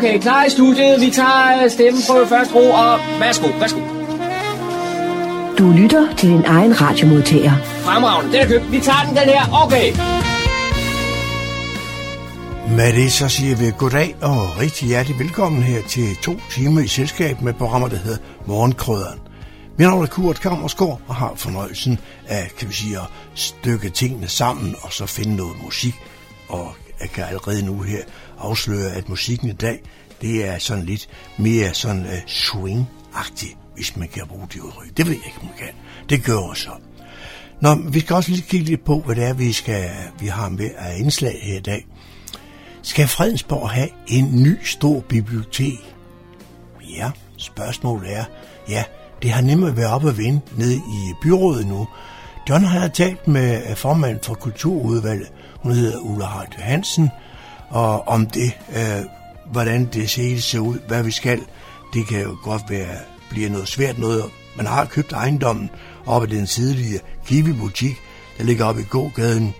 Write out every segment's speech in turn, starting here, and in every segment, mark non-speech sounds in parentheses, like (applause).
Okay, klar i studiet. Vi tager øh, stemmen på første ro, og værsgo, værsgo. Du lytter til din egen radiomodtager. Fremragende, den er købt. Vi tager den, den her. Okay. Med det så siger vi goddag og rigtig hjertelig velkommen her til to timer i selskab med programmer, der hedder Morgenkrøderen. Mit navn er Kurt Kammersgaard og har fornøjelsen af, kan vi sige, at stykke tingene sammen og så finde noget musik. Og jeg kan allerede nu her afsløre, at musikken i dag, det er sådan lidt mere sådan uh, swing-agtig, hvis man kan bruge det udtryk. Det ved jeg ikke, om man kan. Det gør jeg så. Nå, vi skal også lige kigge lidt på, hvad det er, vi, skal, vi har med af indslag her i dag. Skal Fredensborg have en ny stor bibliotek? Ja, spørgsmålet er, ja, det har nemlig været op at vinde nede i byrådet nu. John har talt med øh, formand for kulturudvalget, hun hedder Ulla Hart Hansen, og om det, øh, hvordan det ser ud, hvad vi skal. Det kan jo godt være, bliver noget svært noget. Man har købt ejendommen oppe i den sidelige Kiwi-butik, der ligger oppe i gågaden.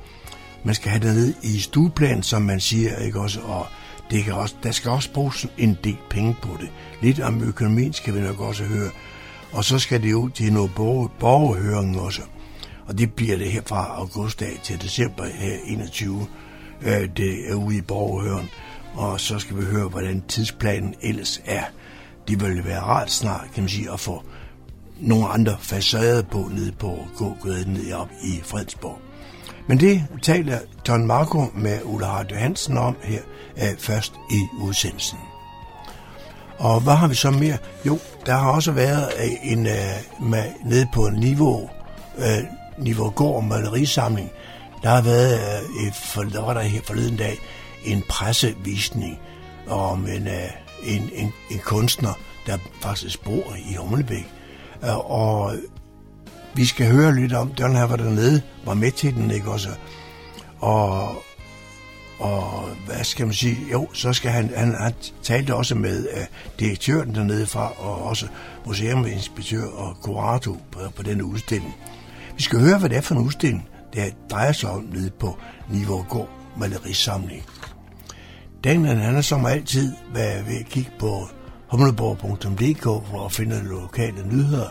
Man skal have det ned i stueplan, som man siger, ikke også? Og det kan også, der skal også bruges en del penge på det. Lidt om økonomien skal vi nok også høre. Og så skal det ud til noget borgerhøring også. Og det bliver det her fra august af til december her 21. Øh, det er ude i borgerhøren. Og så skal vi høre, hvordan tidsplanen ellers er. Det vil være rart snart, kan man sige, at få nogle andre facader på nede på gågaden ned op i Fredsborg. Men det taler Ton Marco med Ulla Hart Hansen om her øh, først i udsendelsen. Og hvad har vi så mere? Jo, der har også været øh, en øh, med, nede på niveau, øh, øh, malerisamling. Der har været, øh, et, for, der var der her forleden dag, en pressevisning om en, øh, en, en, en kunstner, der faktisk bor i Humlebæk. Øh, og vi skal høre lidt om, den her var dernede, var med til den, ikke også? Og, og hvad skal man sige? Jo, så skal han, han, han talte også med uh, direktøren dernede fra, og også museuminspektør og kurator på, på denne udstilling. Vi skal høre, hvad det er for en udstilling, der drejer sig om nede på Nivågård malerisamling. Daniel, han er som altid været ved at kigge på humleborg.dk for at finde lokale nyheder,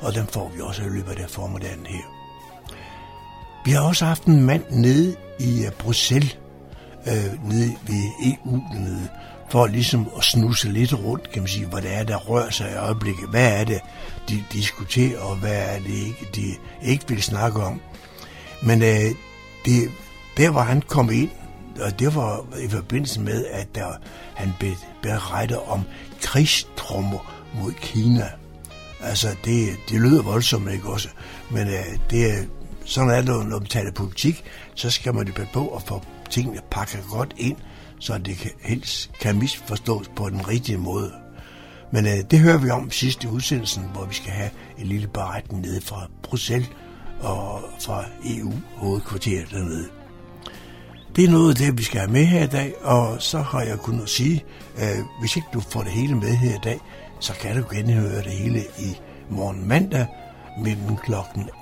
og dem får vi også i løbet af det formiddagen her. Vi har også haft en mand nede i øh, Bruxelles, øh, nede ved EU nede, for ligesom at snuse lidt rundt, kan man sige, hvad det er, der rører sig i øjeblikket. Hvad er det, de diskuterer, og hvad er det, ikke, de ikke vil snakke om. Men øh, det, der var han kom ind, og det var i forbindelse med, at der, han berettede om krigstrummer mod Kina. Altså, det, det lyder voldsomt, ikke også? Men øh, det er, sådan er det, når man taler politik, så skal man jo på at få tingene pakket godt ind, så det kan, helst kan misforstås på den rigtige måde. Men øh, det hører vi om sidst i udsendelsen, hvor vi skal have en lille beretning nede fra Bruxelles og fra EU-hovedkvarteret dernede. Det er noget af det, vi skal have med her i dag, og så har jeg kunnet sige, at hvis ikke du får det hele med her i dag, så kan du genhøre det hele i morgen mandag mellem kl.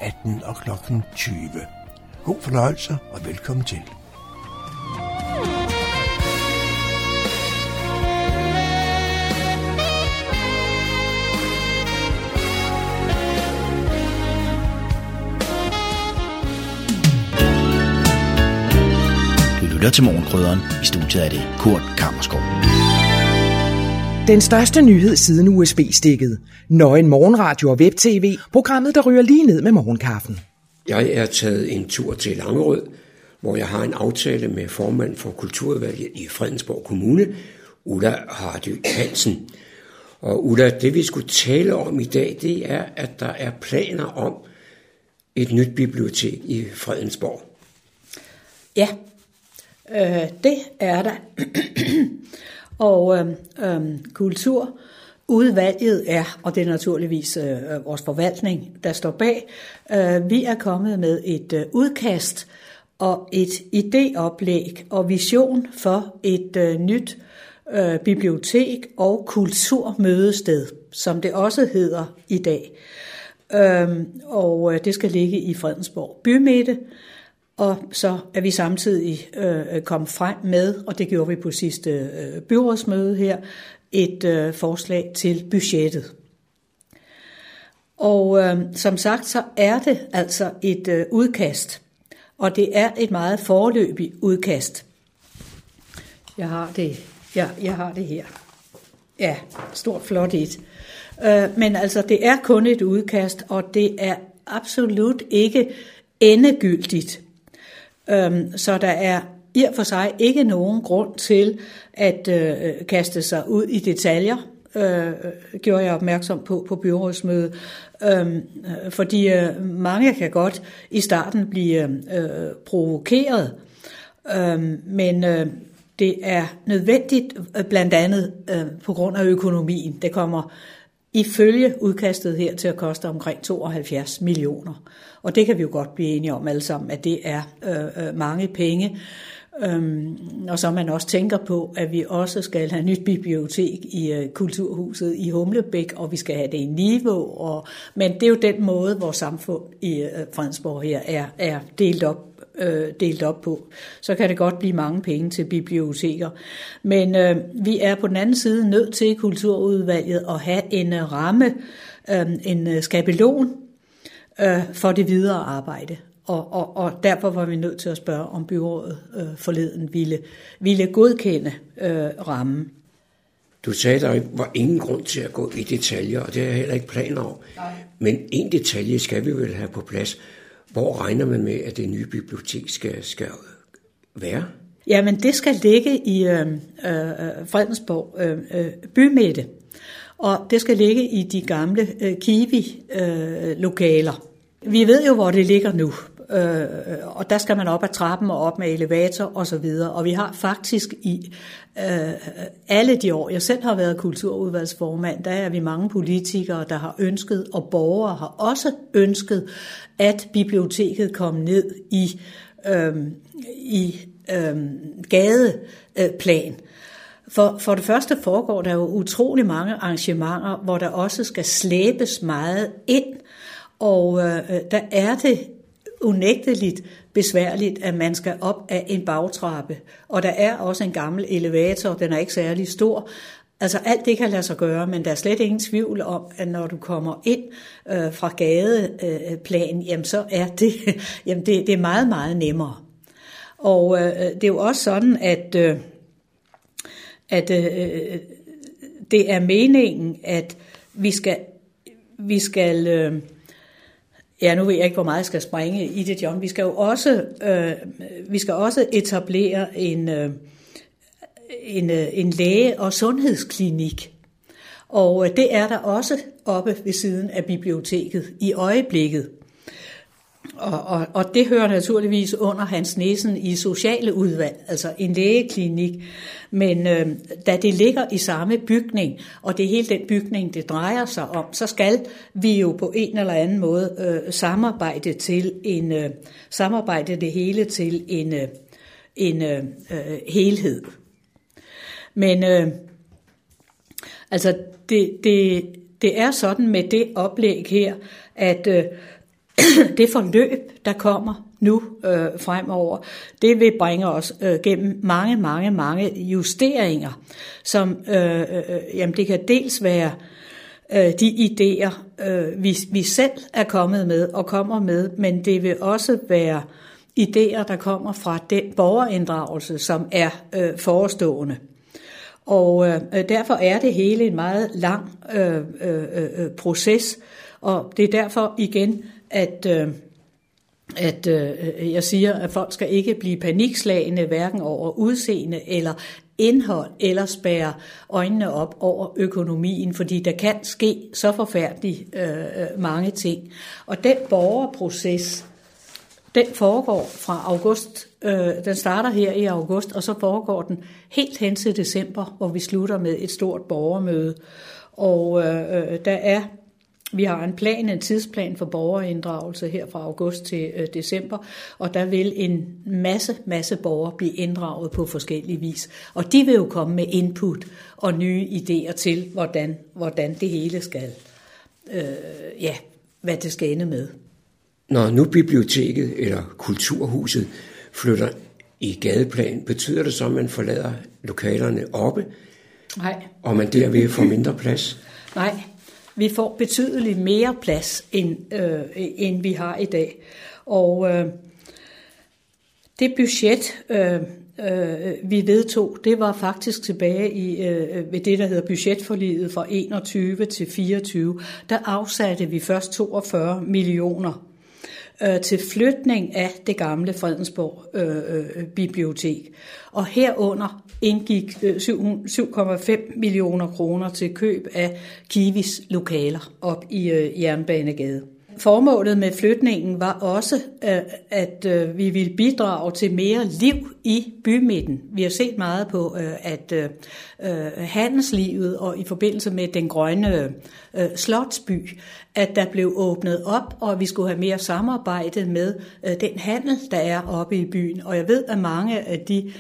18 og kl. 20. God fornøjelse og velkommen til. Du lytter til morgenkrydderen. I studiet er det Kurt Kammerskov. Den største nyhed siden USB-stikket. Nøgen morgenradio og web-tv. Programmet, der ryger lige ned med morgenkaffen. Jeg er taget en tur til Langerød, hvor jeg har en aftale med formand for Kulturudvalget i Fredensborg Kommune, Ulla Hardy Hansen. Og Ulla, det vi skulle tale om i dag, det er, at der er planer om et nyt bibliotek i Fredensborg. Ja, øh, det er der. (clears throat) Og øh, øh, kulturudvalget er, og det er naturligvis øh, øh, vores forvaltning, der står bag. Øh, vi er kommet med et øh, udkast og et idéoplæg og vision for et øh, nyt øh, bibliotek og kulturmødested, som det også hedder i dag. Øh, og øh, det skal ligge i Fredensborg Bymidte og så er vi samtidig øh, kommet frem med, og det gjorde vi på sidste øh, byrådsmøde her, et øh, forslag til budgettet. Og øh, som sagt, så er det altså et øh, udkast, og det er et meget forløbigt udkast. Jeg har det, ja, jeg har det her. Ja, stort flot et. Øh, men altså, det er kun et udkast, og det er absolut ikke endegyldigt. Øhm, så der er i og for sig ikke nogen grund til at øh, kaste sig ud i detaljer, øh, øh gjorde jeg opmærksom på på byrådsmødet, øhm, øh, fordi øh, mange kan godt i starten blive øh, øh provokeret, øh, men øh, det er nødvendigt øh, blandt andet øh, på grund af økonomien. Det kommer ifølge udkastet her til at koste omkring 72 millioner. Og det kan vi jo godt blive enige om alle sammen, at det er øh, øh, mange penge. Øhm, og så man også tænker på, at vi også skal have nyt bibliotek i øh, Kulturhuset i Humlebæk, og vi skal have det i Niveau. Og, men det er jo den måde, vores samfund i øh, Fredensborg her er, er delt op øh, delt op på. Så kan det godt blive mange penge til biblioteker. Men øh, vi er på den anden side nødt til i kulturudvalget at have en ramme, øh, en øh, skabelon øh, for det videre arbejde. Og, og, og derfor var vi nødt til at spørge, om byrådet øh, forleden ville, ville godkende øh, rammen. Du sagde, der var ingen grund til at gå i detaljer, og det er jeg heller ikke planer om. Nej. Men en detalje skal vi vel have på plads. Hvor regner man med, at det nye bibliotek skal, skal være? Jamen, det skal ligge i øh, øh, Fredensborg øh, øh, bymidte, og det skal ligge i de gamle øh, Kiwi-lokaler. Øh, vi ved jo, hvor det ligger nu, øh, og der skal man op ad trappen og op med elevator og så videre. Og vi har faktisk i øh, alle de år, jeg selv har været kulturudvalgsformand, der er vi mange politikere, der har ønsket, og borgere har også ønsket, at biblioteket kom ned i, øh, i øh, gadeplan. For, for det første foregår der jo utrolig mange arrangementer, hvor der også skal slæbes meget ind, og øh, øh der er det unægteligt besværligt, at man skal op af en bagtrappe. Og der er også en gammel elevator, den er ikke særlig stor. Altså alt det kan lade sig gøre, men der er slet ingen tvivl om, at når du kommer ind øh, fra gadeplan, øh, jamen så er det, (laughs) jamen det, det er meget, meget nemmere. Og øh, øh det er jo også sådan, at, øh, at øh, det er meningen, at vi skal, vi skal øh, Ja, nu ved jeg ikke, hvor meget jeg skal springe i det, John. Vi skal jo også, øh, vi skal også etablere en, øh, en, øh, en læge- og sundhedsklinik. Og øh, det er der også oppe ved siden af biblioteket i øjeblikket. Og, og, og det hører naturligvis under Hans Nissen i sociale udvalg, altså en lægeklinik. Men øh, da det ligger i samme bygning, og det er hele den bygning, det drejer sig om, så skal vi jo på en eller anden måde øh, samarbejde til en øh, samarbejde det hele til en øh, en øh, øh, helhed. Men øh, altså det, det, det er sådan med det oplæg her, at øh, (coughs) det forløb, der kommer nu øh, fremover, det vil bringe os øh, gennem mange, mange, mange justeringer, som øh, øh, øh jamen det kan dels være øh, de idéer, øh, vi, vi selv er kommet med og kommer med, men det vil også være idéer, der kommer fra den borgerinddragelse, som er øh, forestående. Og øh, øh derfor er det hele en meget lang øh, øh, øh proces, og det er derfor igen at, øh, at øh, øh, jeg siger, at folk skal ikke blive panikslagende, hverken over udseende eller indhold, eller spære øjnene op over økonomien, fordi der kan ske så forfærdeligt øh, øh, mange ting. Og den borgerproces, den foregår fra august, øh, den starter her i august, og så foregår den helt hen til december, hvor vi slutter med et stort borgermøde. Og øh, øh der er vi har en plan, en tidsplan for borgerinddragelse her fra august til øh, december, og der vil en masse, masse borgere blive inddraget på forskellige vis. Og de vil jo komme med input og nye idéer til, hvordan, hvordan det hele skal, øh, ja, hvad det skal ende med. Når nu biblioteket eller kulturhuset flytter i gadeplan, betyder det så, at man forlader lokalerne oppe, Nej. og man derved får mindre plads? Nej, vi får betydeligt mere plads, end, øh, end vi har i dag. Og øh, det budget, øh, øh, vi vedtog, det var faktisk tilbage i øh, ved det, der hedder budgetforliget fra 21 til 24. Der afsatte vi først 42 millioner øh, til flytning af det gamle Fredensborg øh, øh, bibliotek. Og herunder indgik øh, 7,5 millioner kroner til køb af Kivis lokaler op i øh, Jernbanegade. Formålet med flytningen var også, øh, at øh, vi ville bidrage til mere liv i bymidten. Vi har set meget på, øh, at handelslivet og i forbindelse med den grønne slotsby, at der blev åbnet op, og vi skulle have mere samarbejde med den handel, der er oppe i byen. Og jeg ved, at mange af de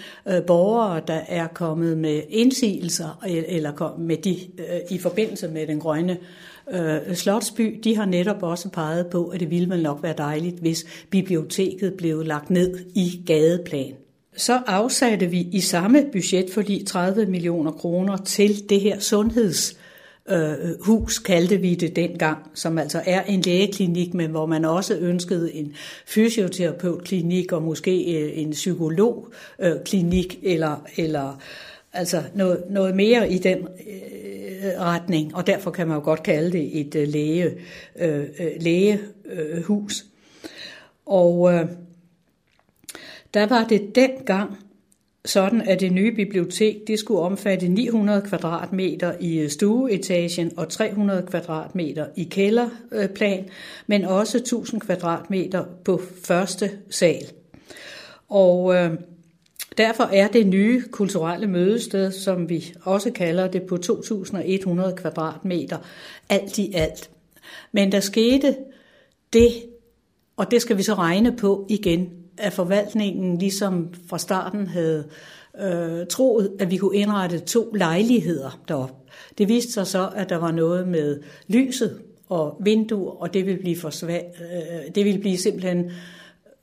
borgere, der er kommet med indsigelser, eller med de i forbindelse med den grønne øh, Slotsby, de har netop også peget på, at det ville man nok være dejligt, hvis biblioteket blev lagt ned i gadeplan. Så afsatte vi i samme budget for de 30 millioner kroner til det her sundheds øh, hus, kaldte vi det dengang, som altså er en lægeklinik, men hvor man også ønskede en fysioterapeutklinik og måske øh, en psykologklinik øh, eller, eller altså noget, noget mere i den øh, retning, og derfor kan man jo godt kalde det et øh, læge, øh, øh lægehus. Og øh, der var det dengang sådan, at det nye bibliotek det skulle omfatte 900 kvadratmeter i øh, stueetagen og 300 kvadratmeter i kælderplan, øh, men også 1000 kvadratmeter på første sal. Og øh, Derfor er det nye kulturelle mødested, som vi også kalder det, på 2.100 kvadratmeter, alt i alt. Men der skete det, og det skal vi så regne på igen, at forvaltningen ligesom fra starten havde øh, troet, at vi kunne indrette to lejligheder derop. Det viste sig så, at der var noget med lyset og vinduer, og det ville blive, for svært, øh, øh, det ville blive simpelthen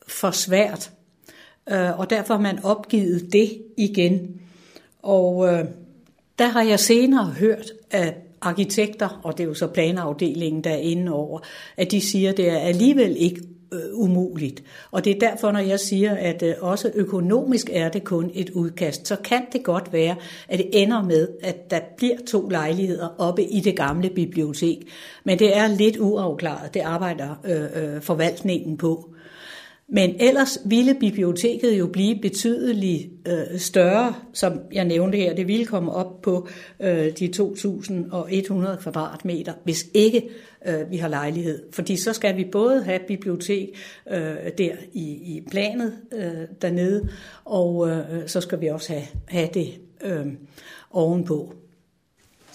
for svært øh, og derfor har man opgivet det igen. Og øh, der har jeg senere hørt, at arkitekter, og det er jo så planafdelingen, der er inde over, at de siger, at det er alligevel ikke øh, umuligt. Og det er derfor, når jeg siger, at øh, også økonomisk er det kun et udkast, så kan det godt være, at det ender med, at der bliver to lejligheder oppe i det gamle bibliotek. Men det er lidt uafklaret. Det arbejder øh, øh, forvaltningen på. Men ellers ville biblioteket jo blive betydeligt øh, større, som jeg nævnte her. Det ville komme op på øh, de 2.100 kvadratmeter, hvis ikke øh, vi har lejlighed. Fordi så skal vi både have bibliotek øh, der i, i planet øh, dernede, og øh, så skal vi også have, have det øh, ovenpå.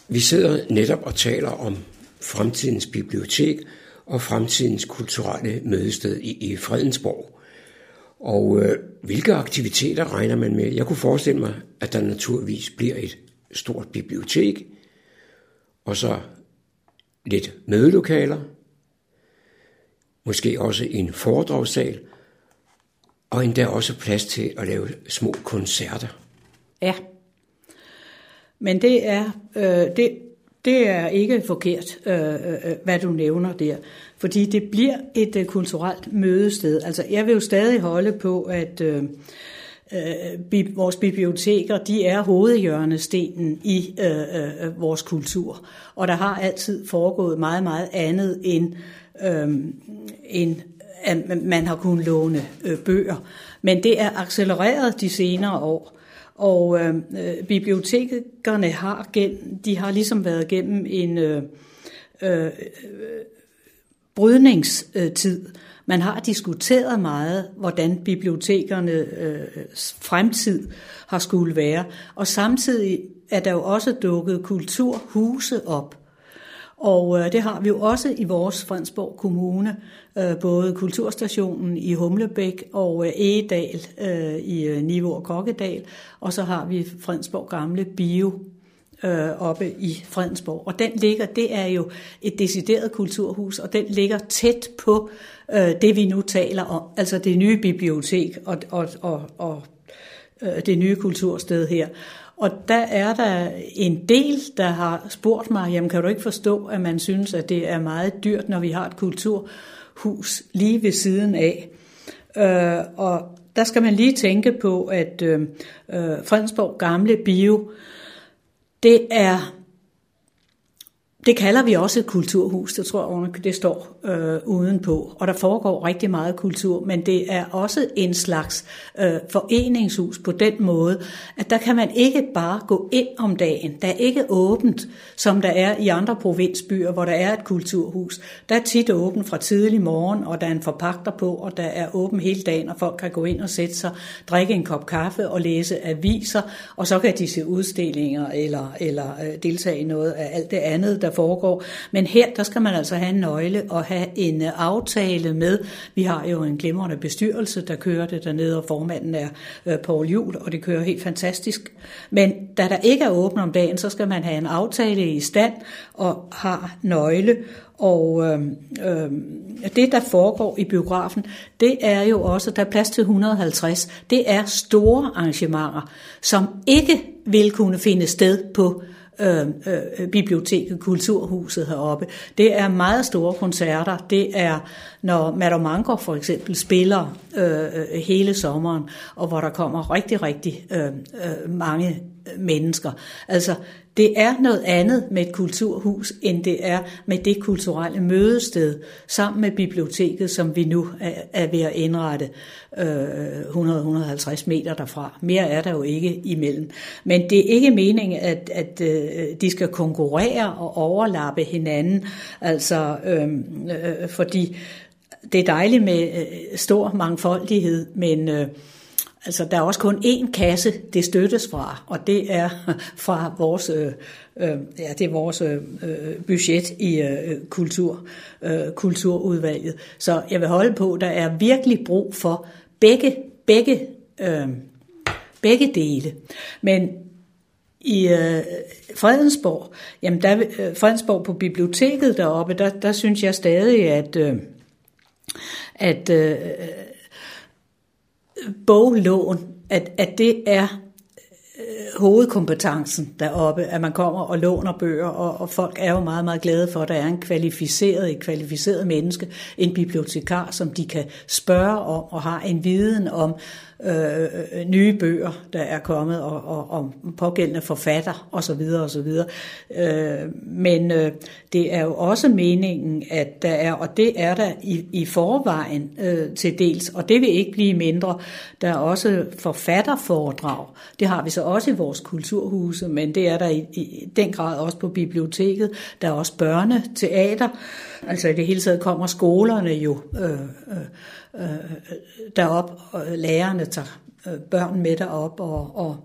Vi sidder netop og taler om fremtidens bibliotek, og fremtidens kulturelle mødested i, i Fredensborg. Og øh, hvilke aktiviteter regner man med? Jeg kunne forestille mig, at der naturligvis bliver et stort bibliotek, og så lidt mødelokaler, måske også en foredragssal, og endda også plads til at lave små koncerter. Ja, men det er, øh, det, det er ikke forkert, øh, øh, øh, hvad du nævner der, fordi det bliver et øh, kulturelt mødested. Altså, jeg vil jo stadig holde på, at øh, øh, vores biblioteker, de er hovedhjørnestenen i øh, øh, øh, vores kultur. Og der har altid foregået meget, meget andet end, øh, end at man har kunnet låne øh, bøger. Men det er accelereret de senere år. Og øh, øh, bibliotekerne har, gen, de har ligesom været gennem en øh, øh, øh brydningstid. Man har diskuteret meget, hvordan bibliotekerne øh, fremtid har skulle være. Og samtidig er der jo også dukket kulturhuse op. Og øh, det har vi jo også i vores Fredensborg Kommune, øh, både Kulturstationen i Humlebæk og øh, Egedal øh, i øh, Niveau og Kokkedal, og så har vi Fredensborg Gamle Bio øh, oppe i Fredensborg. Og den ligger, det er jo et decideret kulturhus, og den ligger tæt på øh, det, vi nu taler om, altså det nye bibliotek og, og, og, og øh, det nye kultursted her. Og der er der en del, der har spurgt mig, jamen kan du ikke forstå, at man synes, at det er meget dyrt, når vi har et kulturhus lige ved siden af. Øh, og der skal man lige tænke på, at øh, øh Fredensborg Gamle Bio, det er det kalder vi også et kulturhus, det tror jeg, det står øh, udenpå. Og der foregår rigtig meget kultur, men det er også en slags øh, foreningshus på den måde, at der kan man ikke bare gå ind om dagen. Der er ikke åbent, som der er i andre provinsbyer, hvor der er et kulturhus. Der er tit åbent fra tidlig morgen, og der er en forpagter på, og der er åben hele dagen, og folk kan gå ind og sætte sig, drikke en kop kaffe og læse aviser, og så kan de se udstillinger eller, eller øh, deltage i noget af alt det andet, der foregår. Men her, der skal man altså have en nøgle og have en øh, aftale med. Vi har jo en glimrende bestyrelse, der kører det dernede, og formanden er øh, Paul Jul, og det kører helt fantastisk. Men da der ikke er åbent om dagen, så skal man have en aftale i stand og har nøgle. Og øh, øh, det, der foregår i biografen, det er jo også, der er plads til 150, det er store arrangementer, som ikke vil kunne finde sted på øh, øh, biblioteket, kulturhuset heroppe. Det er meget store koncerter. Det er, når Madomango for eksempel spiller øh, øh, hele sommeren, og hvor der kommer rigtig, rigtig øh, øh, mange mennesker. Altså, det er noget andet med et kulturhus, end det er med det kulturelle mødested, sammen med biblioteket, som vi nu er, ved at indrette øh, 100-150 meter derfra. Mere er der jo ikke imellem. Men det er ikke meningen, at, at øh, de skal konkurrere og overlappe hinanden, altså øh, øh, fordi det er dejligt med øh, stor mangfoldighed, men øh, Altså, der er også kun én kasse, det støttes fra, og det er (laughs) fra vores, øh, øh, ja, det er vores øh, øh, budget i øh, kultur, øh, kulturudvalget. Så jeg vil holde på, der er virkelig brug for begge, begge, øh, begge dele. Men i øh, Fredensborg, jamen der, øh, Fredensborg på biblioteket deroppe, der, der synes jeg stadig, at, øh, at øh, boglån, at, at det er øh, hovedkompetencen deroppe, at man kommer og låner bøger, og, og folk er jo meget, meget glade for, at der er en kvalificeret, et kvalificeret menneske, en bibliotekar, som de kan spørge om, og har en viden om, Øh, øh, nye bøger, der er kommet, og, og, og pågældende forfatter osv. osv. Øh, men øh, det er jo også meningen, at der er, og det er der i, i forvejen øh, til dels, og det vil ikke blive mindre, der er også forfatterforedrag. Det har vi så også i vores kulturhuse, men det er der i, i den grad også på biblioteket. Der er også børneteater, altså i det hele taget kommer skolerne jo øh, øh, øh derop, og lærerne tager øh, børn med derop og, og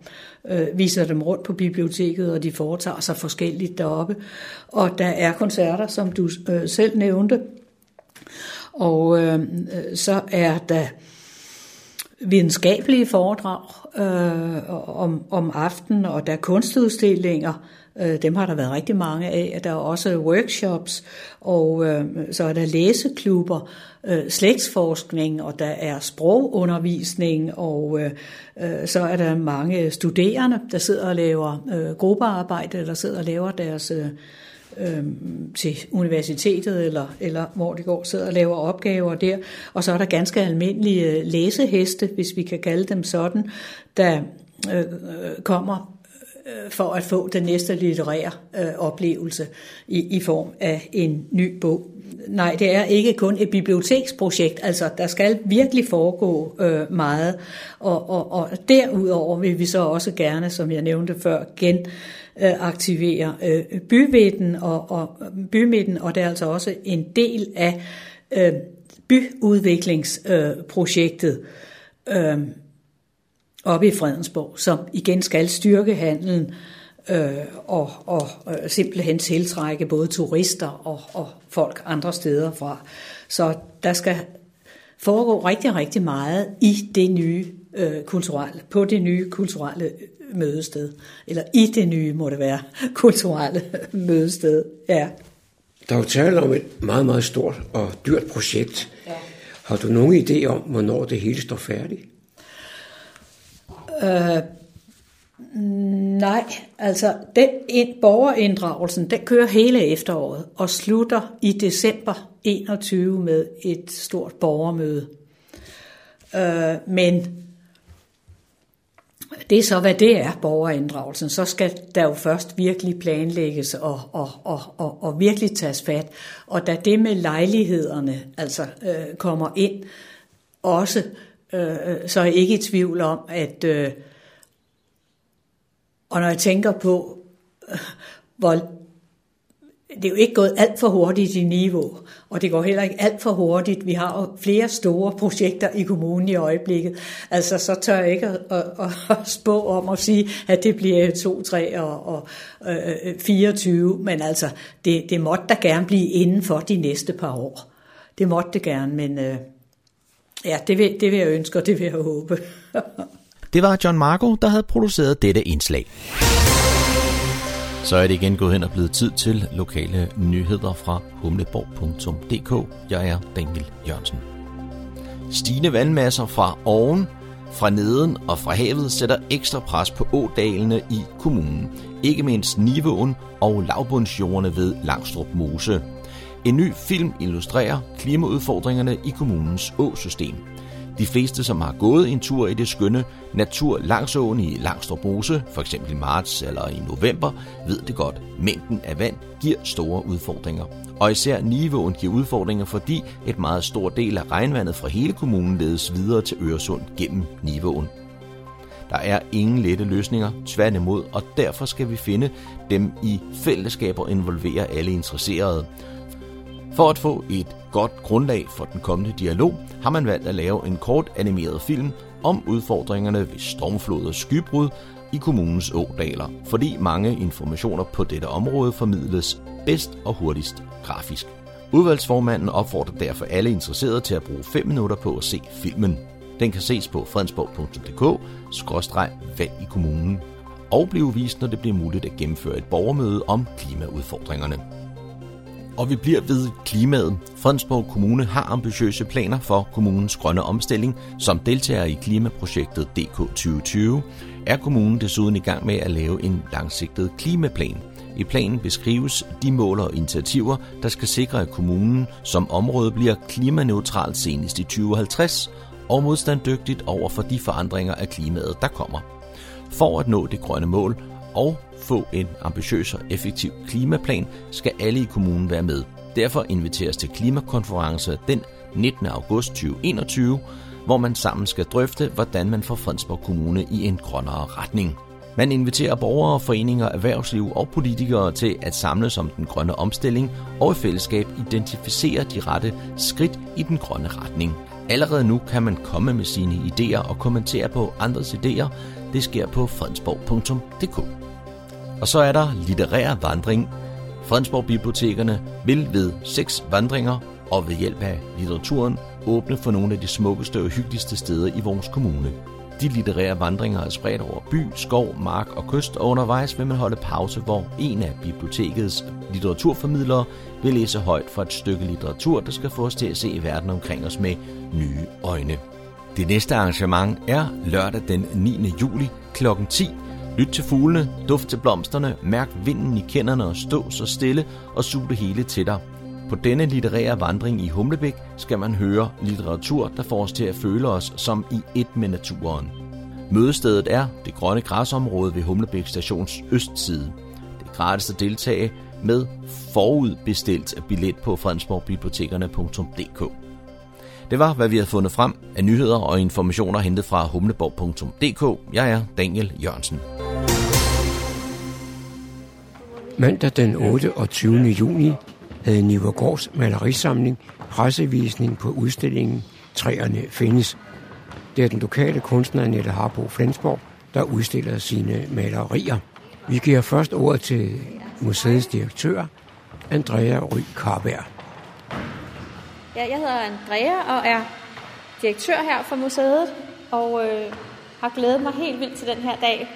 øh, viser dem rundt på biblioteket, og de foretager sig forskelligt deroppe. Og der er koncerter, som du øh, selv nævnte, og øh, øh så er der videnskabelige foredrag øh, om, om aftenen, og der er kunstudstillinger, øh, dem har der været rigtig mange af. Der er også workshops, og øh, så er der læseklubber, øh, slægtsforskning, og der er sprogundervisning, og øh, øh så er der mange studerende, der sidder og laver øh, gruppearbejde, der sidder og laver deres... Øh, øh, til universitetet, eller, eller hvor de går, sidder og laver opgaver der. Og så er der ganske almindelige øh, læseheste, hvis vi kan kalde dem sådan, der øh, øh kommer Øh, for at få den næste litterære øh, oplevelse i, i form af en ny bog. Nej, det er ikke kun et biblioteksprojekt, altså der skal virkelig foregå øh, meget, og, og, og derudover vil vi så også gerne, som jeg nævnte før, gen øh, aktivere øh, byvidden og, og bymidten, og det er altså også en del af øh, byudviklingsprojektet. Øh, oppe i Fredensborg, som igen skal styrke handelen øh, og, og øh, simpelthen tiltrække både turister og, og folk andre steder fra. Så der skal foregå rigtig, rigtig meget i det nye øh, kulturelle, på det nye kulturelle mødested. Eller i det nye, må det være, (laughs) kulturelle mødested. Ja. Der er jo tale om et meget, meget stort og dyrt projekt. Ja. Har du nogen idé om, hvornår det hele står færdigt? Øh, nej, altså den ind, borgerinddragelsen, den kører hele efteråret og slutter i december 21 med et stort borgermøde. Øh, men det er så, hvad det er, borgerinddragelsen. Så skal der jo først virkelig planlægges og, og, og, og, og virkelig tages fat. Og da det med lejlighederne altså øh, kommer ind, også, øh, Øh, øh, så er jeg ikke i tvivl om, at... Øh, og når jeg tænker på, øh, hvor det er jo ikke gået alt for hurtigt i niveau, og det går heller ikke alt for hurtigt. Vi har jo flere store projekter i kommunen i øjeblikket. Altså, så tør jeg ikke at, at, at spå om at sige, at det bliver 2, 3 og, og øh, øh 24, men altså, det, det måtte da gerne blive inden for de næste par år. Det måtte det gerne, men øh, ja, det vil, det vil jeg ønske, og det vil jeg håbe. (laughs) det var John Marco, der havde produceret dette indslag. Så er det igen gået hen og blevet tid til lokale nyheder fra humleborg.dk. Jeg er Daniel Jørgensen. Stigende vandmasser fra oven, fra neden og fra havet sætter ekstra pres på ådalene i kommunen. Ikke mindst Niveåen og lavbundsjordene ved Langstrup Mose. En ny film illustrerer klimaudfordringerne i kommunens åsystem. De fleste, som har gået en tur i det skønne natur langs åen i Langstrup Mose, f.eks. i marts eller i november, ved det godt. Mængden af vand giver store udfordringer. Og især Nivåen giver udfordringer, fordi et meget stor del af regnvandet fra hele kommunen ledes videre til Øresund gennem Nivåen. Der er ingen lette løsninger, tværtimod, og derfor skal vi finde dem i fællesskaber og involvere alle interesserede. For at få et godt grundlag for den kommende dialog, har man valgt at lave en kort animeret film om udfordringerne ved stormflod og skybrud i kommunens ådaler, fordi mange informationer på dette område formidles bedst og hurtigst grafisk. Udvalgsformanden opfordrer derfor alle interesserede til at bruge 5 minutter på at se filmen. Den kan ses på fredensborg.dk-valg i kommunen og blive vist, når det bliver muligt at gennemføre et borgermøde om klimaudfordringerne. Og vi bliver ved klimaet. Fredensborg Kommune har ambitiøse planer for kommunens grønne omstilling. Som deltager i klimaprojektet DK 2020 er kommunen desuden i gang med at lave en langsigtet klimaplan. I planen beskrives de mål og initiativer, der skal sikre, at kommunen som område bliver klimaneutralt senest i 2050 og modstanddygtigt over for de forandringer af klimaet, der kommer. For at nå det grønne mål og få en ambitiøs og effektiv klimaplan, skal alle i kommunen være med. Derfor inviteres til klimakonference den 19. august 2021, hvor man sammen skal drøfte, hvordan man får Fredensborg Kommune i en grønnere retning. Man inviterer borgere, foreninger, erhvervsliv og politikere til at samles om den grønne omstilling og i fællesskab identificere de rette skridt i den grønne retning. Allerede nu kan man komme med sine idéer og kommentere på andres idéer. Det sker på fredensborg.dk. Og så er der litterær vandring. Fredensborg Bibliotekerne vil ved seks vandringer og ved hjælp af litteraturen åbne for nogle af de smukkeste og hyggeligste steder i vores kommune. De litterære vandringer er spredt over by, skov, mark og kyst, og undervejs vil man holde pause, hvor en af bibliotekets litteraturformidlere vil læse højt for et stykke litteratur, der skal få os til at se verden omkring os med nye øjne. Det næste arrangement er lørdag den 9. juli kl. 10 Lyt til fuglene, duft til blomsterne, mærk vinden i kenderne og stå så stille og suge det hele til dig. På denne litterære vandring i Humlebæk skal man høre litteratur, der får os til at føle os som i et med naturen. Mødestedet er det grønne græsområde ved Humlebæk stations østside. Det er gratis at deltage med forudbestilt billet på fredensborgbibliotekerne.dk. Det var, hvad vi havde fundet frem af nyheder og informationer hentet fra humleborg.dk. Jeg er Daniel Jørgensen. Mandag den 28. juni havde Nivergårds malerisamling pressevisning på udstillingen Træerne findes. Det er den lokale kunstner Annette Harbo Flensborg, der udstiller sine malerier. Vi giver først ordet til museets direktør, Andrea Ry Karberg. Ja, jeg hedder Andrea og er direktør her for museet. og øh, har glædet mig helt vildt til den her dag.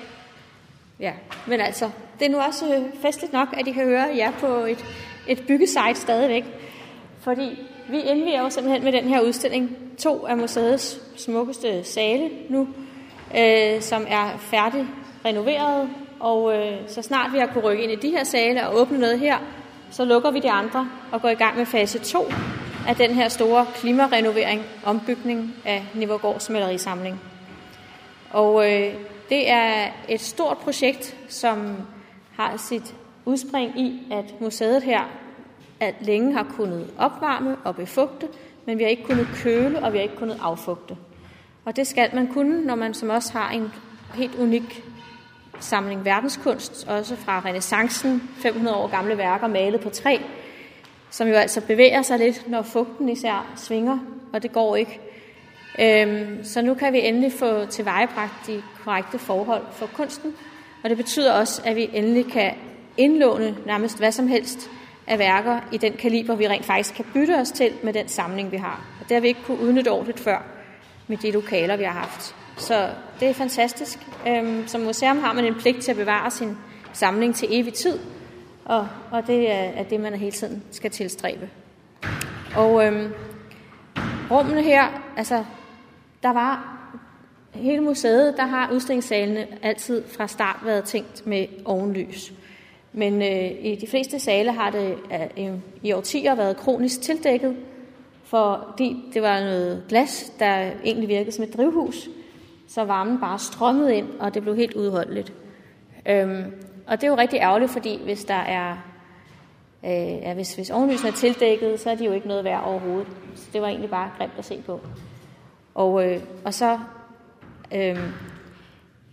Ja, men altså, det er nu også øh, festligt nok, at I kan høre jer på et, et byggesite stadigvæk. Fordi vi indviger jo simpelthen med den her udstilling to af museets smukkeste sale nu, øh, som er færdig renoveret. Og øh, så snart vi har kunne rykke ind i de her sale og åbne noget her, så lukker vi de andre og går i gang med fase 2 af den her store klimarenovering, ombygning af Nivergårds malerisamling. Og øh, det er et stort projekt, som har sit udspring i, at museet her at længe har kunnet opvarme og befugte, men vi har ikke kunnet køle, og vi har ikke kunnet affugte. Og det skal man kunne, når man som også har en helt unik samling verdenskunst, også fra renaissancen, 500 år gamle værker malet på træ, som jo altså bevæger sig lidt, når fugten især svinger, og det går ikke. Øhm, så nu kan vi endelig få tilvejebragt de korrekte forhold for kunsten, og det betyder også, at vi endelig kan indlåne nærmest hvad som helst af værker i den kaliber, vi rent faktisk kan bytte os til med den samling, vi har. Og det har vi ikke kunne udnytte ordentligt før med de lokaler, vi har haft. Så det er fantastisk. Øhm, som museum har man en pligt til at bevare sin samling til evig tid, og, og det er, er det, man hele tiden skal tilstræbe. Og øhm, rummene her, altså, der var hele museet, der har udstillingssalene altid fra start været tænkt med ovenlys. Men øh, i de fleste sale har det øh, i årtier været kronisk tildækket, fordi det var noget glas, der egentlig virkede som et drivhus, så varmen bare strømmede ind, og det blev helt udholdeligt. Øhm, og det er jo rigtig ærgerligt, fordi hvis der er øh, ja, hvis, hvis ovenlysene er tildækket, så er de jo ikke noget værd overhovedet. Så det var egentlig bare grimt at se på. Og, øh, og så, øh,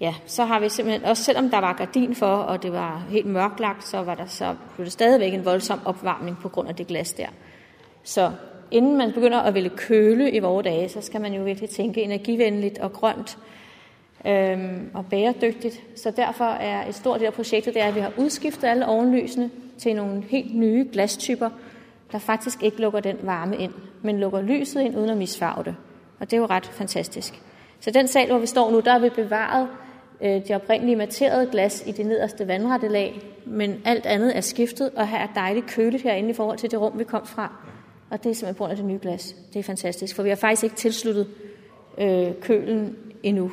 ja, så har vi simpelthen, også selvom der var gardin for, og det var helt mørklagt, så var der så blev det stadigvæk en voldsom opvarmning på grund af det glas der. Så inden man begynder at ville køle i vores dage, så skal man jo virkelig tænke energivenligt og grønt øh, og bæredygtigt. Så derfor er et stort del af projektet, det er, at vi har udskiftet alle ovenlysene til nogle helt nye glastyper, der faktisk ikke lukker den varme ind, men lukker lyset ind uden at misfarve det. Og det er jo ret fantastisk. Så den sal, hvor vi står nu, der har vi bevaret øh, de oprindelige materede glas i det nederste vandrette lag, men alt andet er skiftet, og her er dejligt køligt herinde i forhold til det rum, vi kom fra. Og det er simpelthen på grund af det nye glas. Det er fantastisk, for vi har faktisk ikke tilsluttet øh, kølen endnu.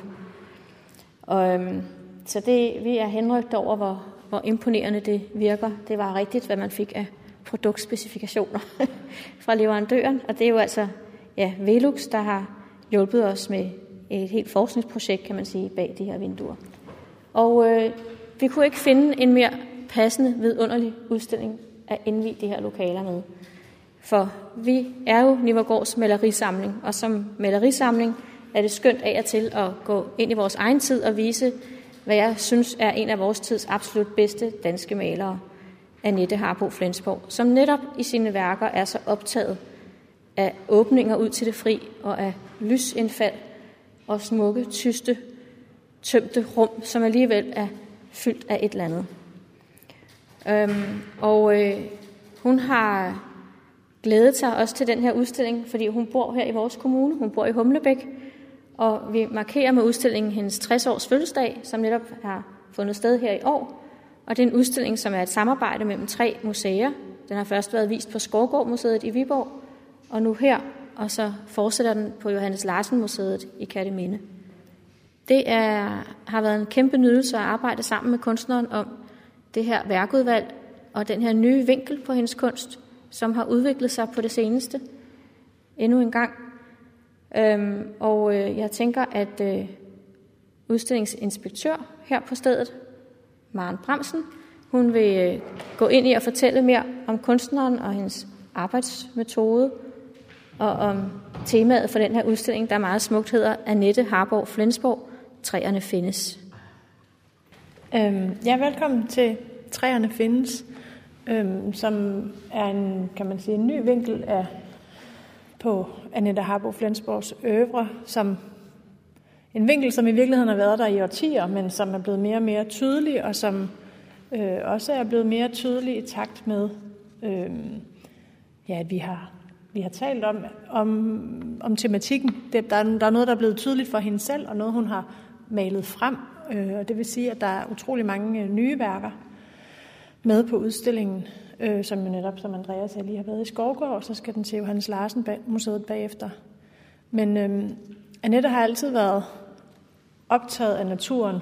Og, øhm, så det, vi er henrygt over, hvor, hvor imponerende det virker. Det var rigtigt, hvad man fik af produktspecifikationer (laughs) fra leverandøren, og det er jo altså ja, Velux, der har hjulpet os med et helt forskningsprojekt, kan man sige, bag de her vinduer. Og øh, vi kunne ikke finde en mere passende, vidunderlig udstilling at indvide de her lokaler med. For vi er jo Nivergårds malerisamling, og som malerisamling er det skønt af og til at gå ind i vores egen tid og vise, hvad jeg synes er en af vores tids absolut bedste danske malere, Annette Harbo Flensborg, som netop i sine værker er så optaget af åbninger ud til det fri og af lysindfald og smukke, tyste, tømte rum, som alligevel er fyldt af et eller andet. Øhm, og øh, hun har glædet sig også til den her udstilling, fordi hun bor her i vores kommune. Hun bor i Humlebæk, og vi markerer med udstillingen hendes 60-års fødselsdag, som netop har fundet sted her i år. Og det er en udstilling, som er et samarbejde mellem tre museer. Den har først været vist på Skovgård Museet i Viborg, og nu her, og så fortsætter den på Johannes Larsen Museet i Katteminde. Det er, har været en kæmpe nydelse at arbejde sammen med kunstneren om det her værkudvalg og den her nye vinkel på hendes kunst, som har udviklet sig på det seneste. Endnu en gang. Øhm, og øh, jeg tænker, at øh, udstillingsinspektør her på stedet, Maren Bremsen, hun vil øh, gå ind i og fortælle mere om kunstneren og hendes arbejdsmetode, og om temaet for den her udstilling, der meget smukt, hedder Annette Harborg Flensborg, Træerne findes. Øhm, ja, velkommen til Træerne findes, øhm, som er en, kan man sige, en ny vinkel af på Annette Harbo Flensborgs øvre, som en vinkel, som i virkeligheden har været der i årtier, men som er blevet mere og mere tydelig, og som øh, også er blevet mere tydelig i takt med, øh, ja, at vi har vi har talt om, om, om tematikken. Det, der, er, der er noget, der er blevet tydeligt for hende selv, og noget, hun har malet frem. Øh, og det vil sige, at der er utrolig mange øh, nye værker med på udstillingen, øh, som jo netop, som Andreas lige har været i Skovgård, og så skal den til Johannes Larsen bag, museet bagefter. Men øh, Annette har altid været optaget af naturen,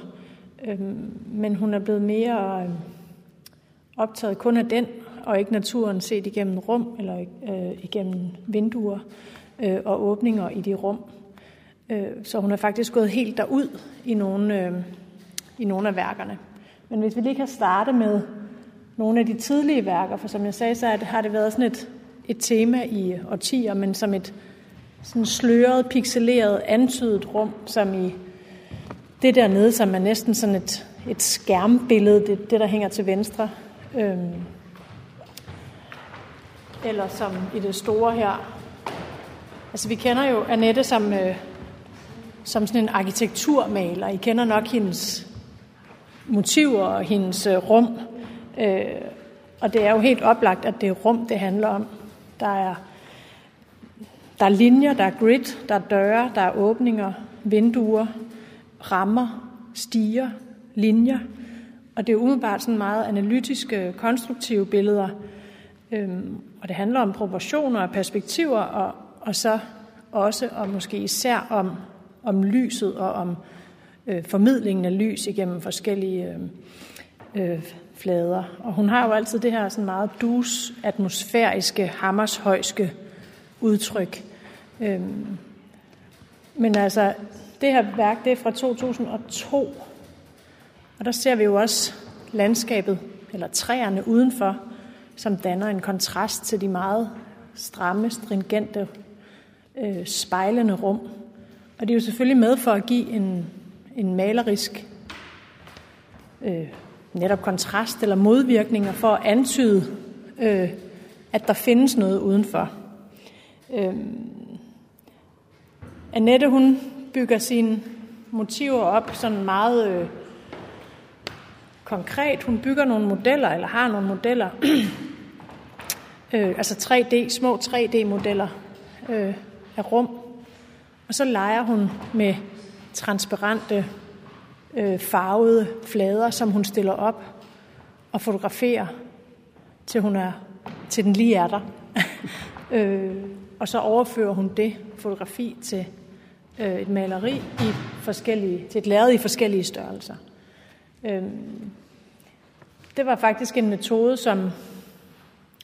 øh, men hun er blevet mere øh, optaget kun af den, og ikke naturen set igennem rum eller øh, igennem vinduer øh, og åbninger i de rum. Øh, så hun er faktisk gået helt derud i nogle, øh, i nogle af værkerne. Men hvis vi lige kan starte med nogle af de tidlige værker, for som jeg sagde, så har det været sådan et, et tema i årtier, men som et sådan sløret, pixeleret, antydet rum, som i det dernede, som er næsten sådan et, et skærmbillede, det, det der hænger til venstre. Øhm, eller som i det store her. Altså vi kender jo Annette som, øh, som sådan en arkitekturmaler. I kender nok hendes motiver og hendes øh, rum. Øh, og det er jo helt oplagt, at det er rum, det handler om. Der er, der er linjer, der er grid, der er døre, der er åbninger, vinduer, rammer, stiger, linjer. Og det er umiddelbart sådan meget analytiske, konstruktive billeder. Øhm, og det handler om proportioner og perspektiver, og, og så også og måske især om, om lyset og om øh, formidlingen af lys igennem forskellige øh, øh, flader. Og hun har jo altid det her sådan meget dus, atmosfæriske, hammershøjske udtryk. Øhm, men altså, det her værk, det er fra 2002, og der ser vi jo også landskabet, eller træerne udenfor, som danner en kontrast til de meget stramme, stringente, øh, spejlende rum. Og det er jo selvfølgelig med for at give en, en malerisk øh, netop kontrast eller modvirkninger for at antyde, øh, at der findes noget udenfor. Øh, Annette, hun bygger sine motiver op sådan meget øh, konkret. Hun bygger nogle modeller, eller har nogle modeller, øh, altså 3D, små 3D-modeller øh, af rum. Og så leger hun med transparente, øh, farvede flader, som hun stiller op og fotograferer, til, hun er, til den lige er der. (laughs) øh, og så overfører hun det fotografi til øh, et maleri i forskellige, til et lærred i forskellige størrelser. Øh, det var faktisk en metode, som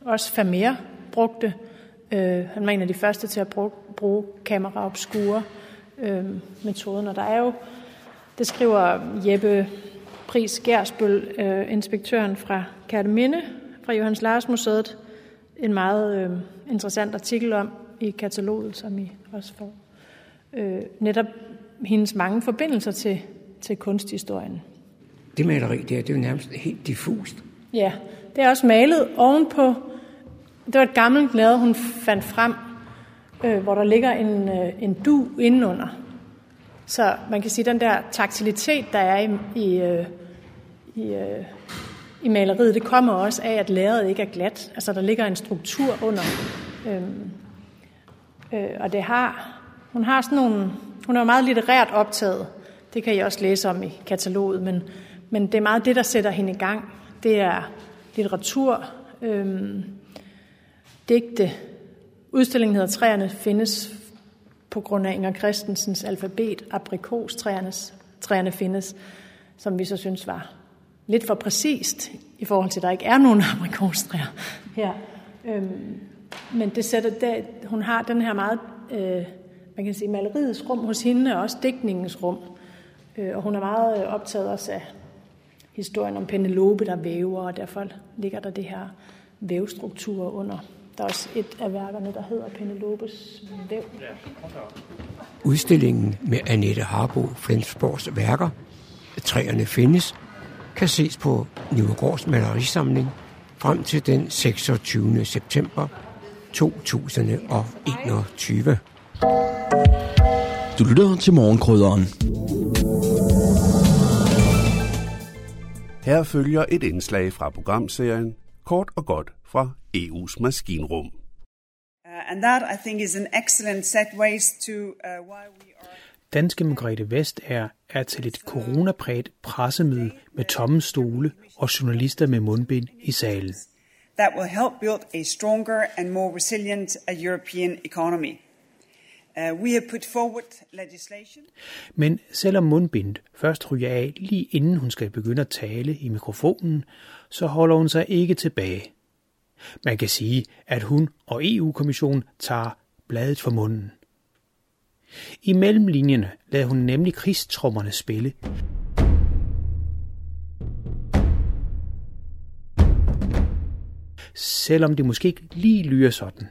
også Vermeer brugte. Øh, han var en af de første til at bruge, bruge kamera obscure øh, metoden, og der er jo, det skriver Jeppe Pris Gersbøl, øh, inspektøren fra Kærteminde, fra Johannes Lars Museet, en meget øh, interessant artikel om i kataloget, som I også får. Øh, netop hendes mange forbindelser til, til kunsthistorien. Det maleri der, det er jo nærmest helt diffust. Ja, det er også malet ovenpå. Det var et gammelt blad, hun fandt frem, øh, hvor der ligger en, øh, en du indenunder. Så man kan sige, at den der taktilitet, der er i, i, øh, i, øh, i maleriet, det kommer også af, at lærredet ikke er glat. Altså, der ligger en struktur under. Øh, øh, og det har, hun har sådan nogle, hun er meget litterært optaget. Det kan I også læse om i kataloget, men, men det er meget det, der sætter hende i gang. Det er litteratur, øhm, digte. Udstillingen hedder Træerne findes på grund af Inger Christensens alfabet, aprikos, træernes, træerne findes, som vi så synes var lidt for præcist i forhold til, at der ikke er nogen (laughs) aprikostræer her. Øhm, men det sætter, det, hun har den her meget, øh, man kan sige, maleriets rum hos hende, og også digtningens rum. Øh, og hun er meget øh, optaget også af historien om Penelope, der væver, og derfor ligger der det her vævstruktur under. Der er også et af værkerne, der hedder Penelopes væv. Udstillingen med Annette Harbo Flensborgs værker, Træerne findes, kan ses på Nivegårds malerisamling frem til den 26. september 2021. Du lytter til morgenkrydderen. Her følger et indslag fra programserien Kort og godt fra EU's maskinrum. Uh, and that, I think, is an excellent segways to uh, why we are... Danske Margrethe Vestager er til et coronapræget pressemøde med tomme stole og journalister med mundbind i salen. That will help build a stronger and more resilient uh, European economy. Uh, we have put forward legislation. Men selvom mundbindet først ryger af lige inden hun skal begynde at tale i mikrofonen, så holder hun sig ikke tilbage. Man kan sige, at hun og EU-kommissionen tager bladet for munden. I mellemlinjerne lader hun nemlig krigstrommerne spille. Selvom det måske ikke lige lyder sådan.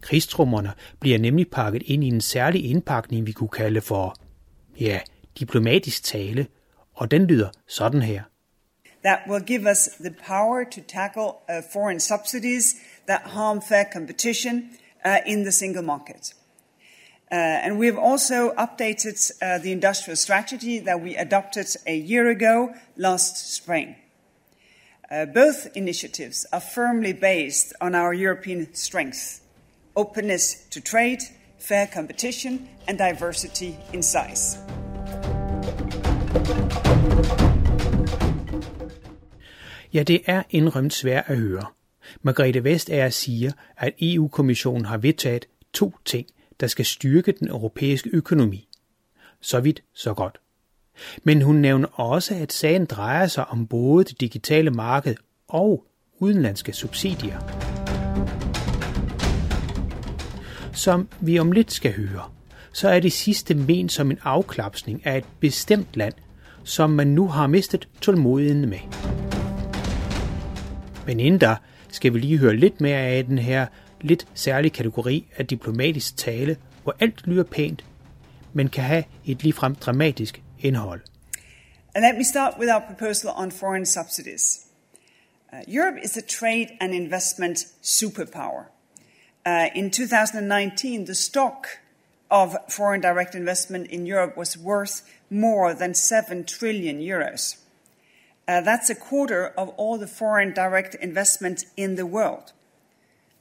Krigstrummerne bliver nemlig pakket ind i en særlig indpakning, vi kunne kalde for, ja, diplomatisk tale, og den lyder sådan her. That will give us the power to tackle uh, foreign subsidies that harm fair competition uh, in the single market. Uh, and we have also updated uh, the industrial strategy that we adopted a year ago last spring. Uh, both initiatives are firmly based on our European strengths openness to trade, fair competition, and diversity in size. Ja, det er indrømt svært at høre. Margrethe Vestager siger, at EU-kommissionen e har vedtaget to ting, der skal styrke den europæiske økonomi. Så vidt, så godt. Men hun nævner også, at sagen drejer sig om både det digitale marked og udenlandske subsidier. Som vi om lidt skal høre, så er det sidste men som en afklapsning af et bestemt land, som man nu har mistet tålmodigheden med. Men inden da skal vi lige høre lidt mere af den her lidt særlige kategori af diplomatisk tale, hvor alt lyder pænt, men kan have et ligefrem dramatisk indhold. And let me start with our proposal on foreign subsidies. Uh, Europe is a trade and investment superpower. Uh, in 2019, the stock of foreign direct investment in Europe was worth more than 7 trillion euros. Uh, that's a quarter of all the foreign direct investment in the world.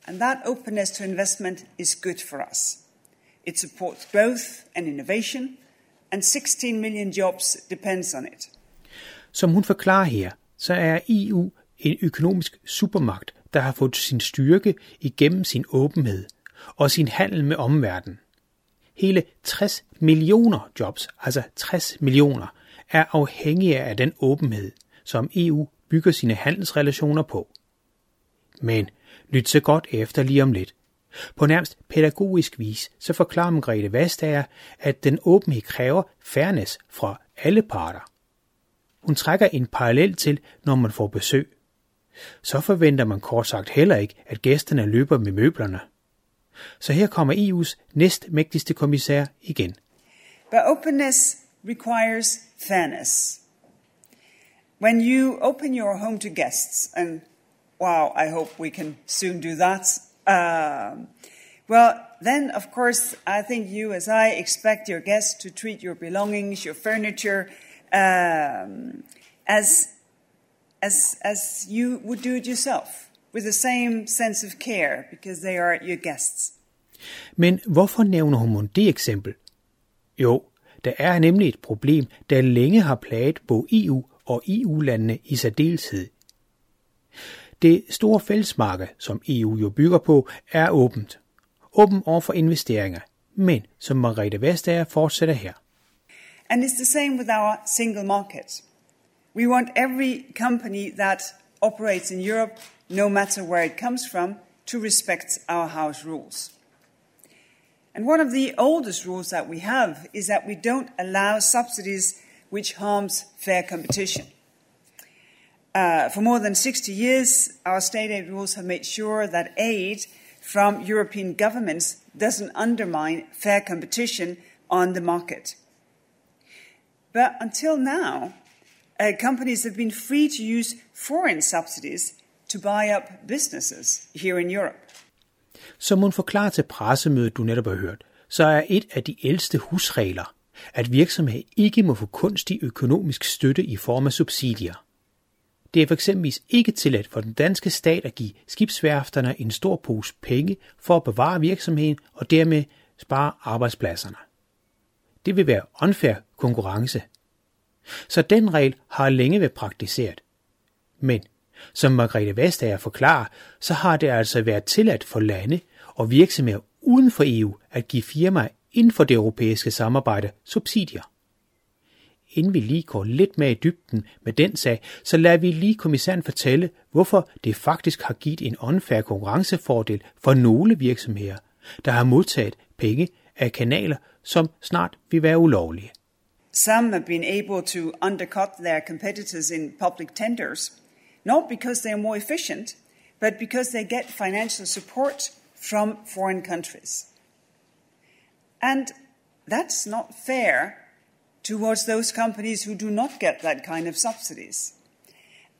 And that openness to investment is good for us. It supports growth and innovation, and 16 million jobs depends on it. Som hun forklarer her, så er EU en økonomisk supermagt, der har fået sin styrke igennem sin åbenhed og sin handel med omverdenen. Hele 60 millioner jobs, altså 60 millioner, er afhængige af den åbenhed, som EU bygger sine handelsrelationer på. Men lyt så godt efter lige om lidt. På nærmest pædagogisk vis, så forklarer Margrethe Vestager, at den åbenhed kræver fairness fra alle parter. Hun trækker en parallel til, når man får besøg. Så forventer man kort sagt heller ikke, at gæsterne løber med møblerne. Så her kommer EU's næstmægtigste kommissær igen. But openness requires fairness. When you open your home to guests, and wow, I hope we can soon do that. Um, well, then, of course, I think you, as I, expect your guests to treat your belongings, your furniture, um, as, as, as you would do it yourself, with the same sense of care, because they are your guests. Men hvorfor nævner hun det eksempel? Jo, der er nemlig et problem, der længe har plaget både EU og EU-landene i særdeleshed. Det store fællesmarked, som EU jo bygger på, er åbent. Åben over for investeringer. Men, som Margrethe Vestager fortsætter her. And it's the same with our single market. We want every company that operates in Europe, no matter where it comes from, to respect our house rules. And one of the oldest rules that we have is that we don't allow subsidies which harms fair competition. Uh, for more than 60 years, our state aid rules have made sure that aid from European governments doesn't undermine fair competition on the market. But until now, uh, companies have been free to use foreign subsidies to buy up businesses here in Europe. Som hun forklarer til pressemødet, du netop har hørt, så er et af de ældste husregler, at virksomheder ikke må få kunstig økonomisk støtte i form af subsidier. Det er for eksempel ikke tilladt for den danske stat at give skibsværfterne en stor pose penge for at bevare virksomheden og dermed spare arbejdspladserne. Det vil være unfair konkurrence. Så den regel har længe været praktiseret. Men som Margrethe Vestager forklarer, så har det altså været tilladt for lande og virksomheder uden for EU at give firmaer inden for det europæiske samarbejde subsidier. Inden vi lige går lidt mere i dybden med den sag, så lader vi lige kommissæren fortælle, hvorfor det faktisk har givet en unfair konkurrencefordel for nogle virksomheder, der har modtaget penge af kanaler, som snart vil være ulovlige. Some have been able to undercut their competitors in public tenders, not because they are more efficient, but because they get financial support from foreign countries. And that's not fair towards those companies who do not get that kind of subsidies.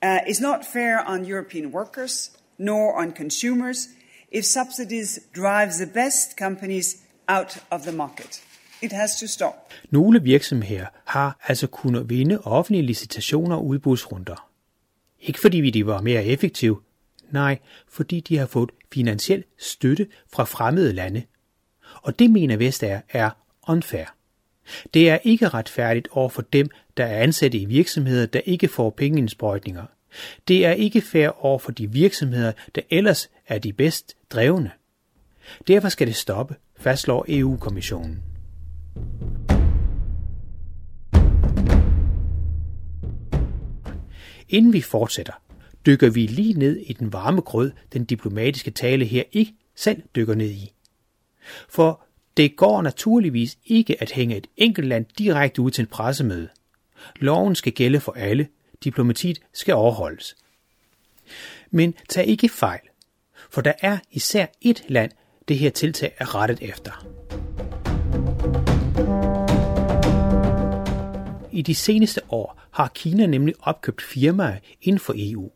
Uh, it's not fair on European workers nor on consumers if subsidies drive the best companies out of the market. It has to stop. Nogle virksomheder har altså kunnet vinde offentlige licitationer og udbudsrunder. Ikke fordi de var mere effektive, nej, fordi de har fået finansiel støtte fra fremmede lande. Og det mener Vestager er unfair. Det er ikke retfærdigt over for dem, der er ansatte i virksomheder, der ikke får pengeindsprøjtninger. Det er ikke fair over for de virksomheder, der ellers er de bedst drevne. Derfor skal det stoppe, fastslår EU-kommissionen. Inden vi fortsætter, dykker vi lige ned i den varme grød, den diplomatiske tale her ikke selv dykker ned i. For det går naturligvis ikke at hænge et enkelt land direkte ud til en pressemøde. Loven skal gælde for alle. Diplomatiet skal overholdes. Men tag ikke fejl, for der er især et land, det her tiltag er rettet efter. I de seneste år har Kina nemlig opkøbt firmaer inden for EU.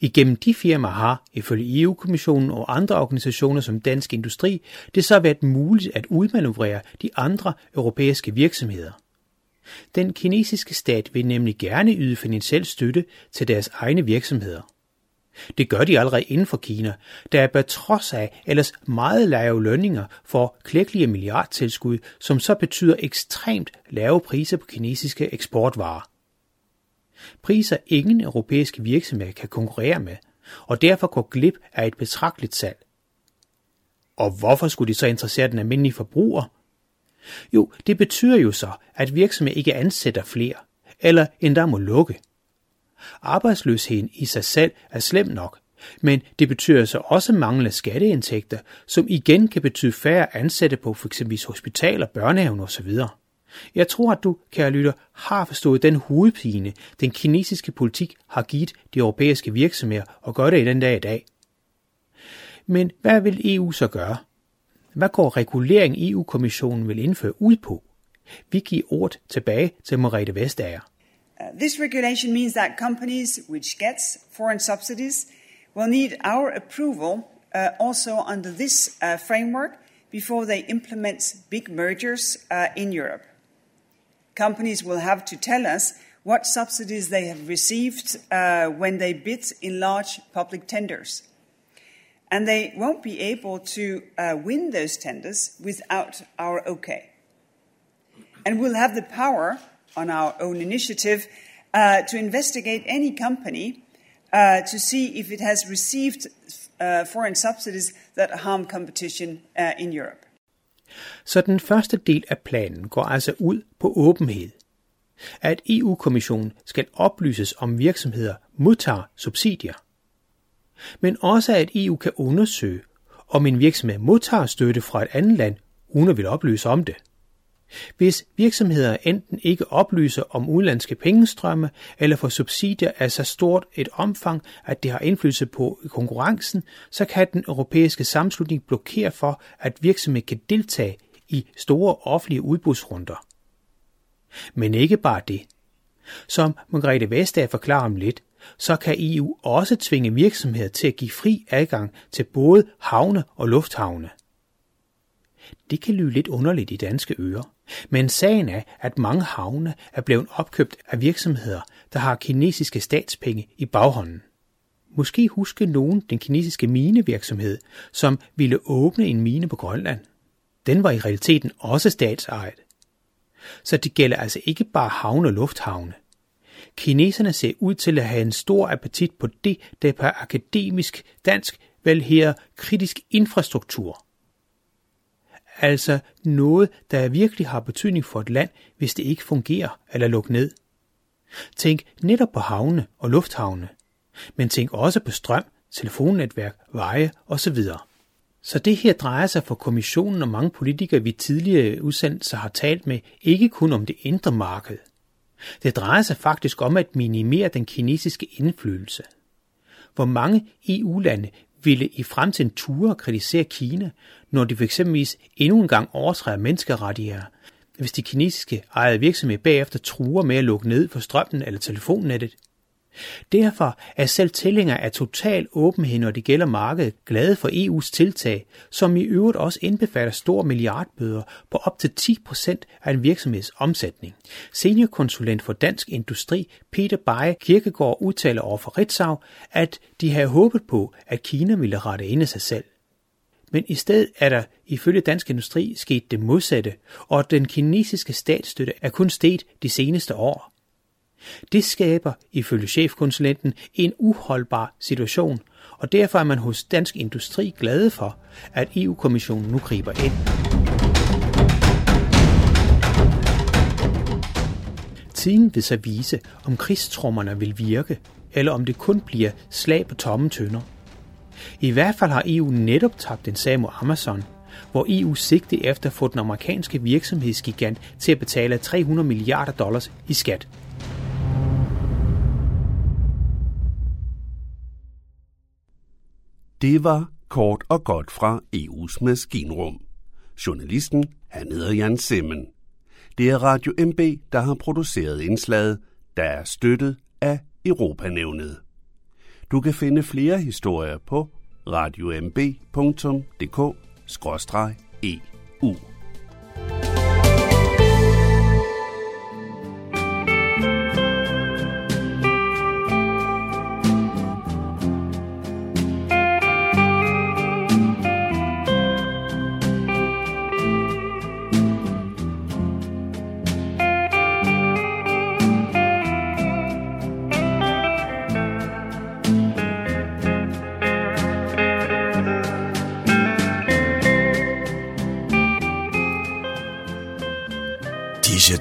Igennem de firmaer har, ifølge EU-kommissionen og andre organisationer som Dansk Industri, det så været muligt at udmanøvrere de andre europæiske virksomheder. Den kinesiske stat vil nemlig gerne yde finansiel støtte til deres egne virksomheder. Det gør de allerede inden for Kina, der er trods af ellers meget lave lønninger for klækkelige milliardtilskud, som så betyder ekstremt lave priser på kinesiske eksportvarer. Priser ingen europæiske virksomheder kan konkurrere med, og derfor går glip af et betragteligt salg. Og hvorfor skulle de så interessere den almindelige forbruger? Jo, det betyder jo så, at virksomheder ikke ansætter flere, eller endda må lukke. Arbejdsløsheden i sig selv er slem nok, men det betyder så også manglende skatteindtægter, som igen kan betyde færre ansatte på f.eks. hospitaler, børnehaven osv. Jeg tror, at du, kære lytter, har forstået den hovedpine, den kinesiske politik har givet de europæiske virksomheder og gør det i den dag i dag. Men hvad vil EU så gøre? Hvad går regulering EU-kommissionen vil indføre ud på? Vi giver ord tilbage til Merete Vestager. Uh, this regulation means that companies which gets foreign subsidies will need our approval uh, also under this uh, framework before they implement big mergers uh, in Europe. Companies will have to tell us what subsidies they have received uh, when they bid in large public tenders. And they won't be able to uh, win those tenders without our okay. And we'll have the power on our own initiative uh, to investigate any company uh, to see if it has received uh, foreign subsidies that harm competition uh, in Europe. Så den første del af planen går altså ud på åbenhed. At EU-kommissionen skal oplyses om virksomheder modtager subsidier. Men også at EU kan undersøge, om en virksomhed modtager støtte fra et andet land, uden at vil oplyse om det. Hvis virksomheder enten ikke oplyser om udenlandske pengestrømme eller får subsidier af så stort et omfang, at det har indflydelse på konkurrencen, så kan den europæiske sammenslutning blokere for, at virksomheder kan deltage i store offentlige udbudsrunder. Men ikke bare det. Som Margrethe Vestager forklarer om lidt, så kan EU også tvinge virksomheder til at give fri adgang til både havne og lufthavne. Det kan lyde lidt underligt i danske ører. Men sagen er, at mange havne er blevet opkøbt af virksomheder, der har kinesiske statspenge i baghånden. Måske husker nogen den kinesiske minevirksomhed, som ville åbne en mine på Grønland. Den var i realiteten også statsejet. Så det gælder altså ikke bare havne og lufthavne. Kineserne ser ud til at have en stor appetit på det, der på akademisk dansk vel her kritisk infrastruktur. Altså noget, der virkelig har betydning for et land, hvis det ikke fungerer eller lukker ned. Tænk netop på havne og lufthavne, men tænk også på strøm, telefonnetværk, veje osv. Så det her drejer sig for kommissionen og mange politikere, vi tidligere udsendelser har talt med, ikke kun om det indre marked. Det drejer sig faktisk om at minimere den kinesiske indflydelse. Hvor mange EU-lande ville i fremtiden ture kritisere Kina, når de fx endnu en gang overtræder menneskerettigheder, hvis de kinesiske ejede virksomheder bagefter truer med at lukke ned for strømmen eller telefonnettet. Derfor er selv tilhængere af total åbenhed, når det gælder markedet, glade for EU's tiltag, som i øvrigt også indbefatter store milliardbøder på op til 10% af en virksomheds omsætning. Seniorkonsulent for Dansk Industri, Peter Beje Kirkegaard, udtaler over for Ritzau, at de havde håbet på, at Kina ville rette ind i sig selv. Men i stedet er der ifølge Dansk Industri sket det modsatte, og den kinesiske statsstøtte er kun steget de seneste år. Det skaber, ifølge chefkonsulenten, en uholdbar situation, og derfor er man hos Dansk Industri glade for, at EU-kommissionen nu griber ind. Tiden vil så vise, om krigstrummerne vil virke, eller om det kun bliver slag på tomme tønder. I hvert fald har EU netop tabt en sag mod Amazon, hvor EU sigte efter at få den amerikanske virksomhedsgigant til at betale 300 milliarder dollars i skat. Det var kort og godt fra EU's maskinrum. Journalisten, han hedder Jan Simmen. Det er Radio MB, der har produceret indslaget, der er støttet af Europanævnet. Du kan finde flere historier på radiomb.dk-eu.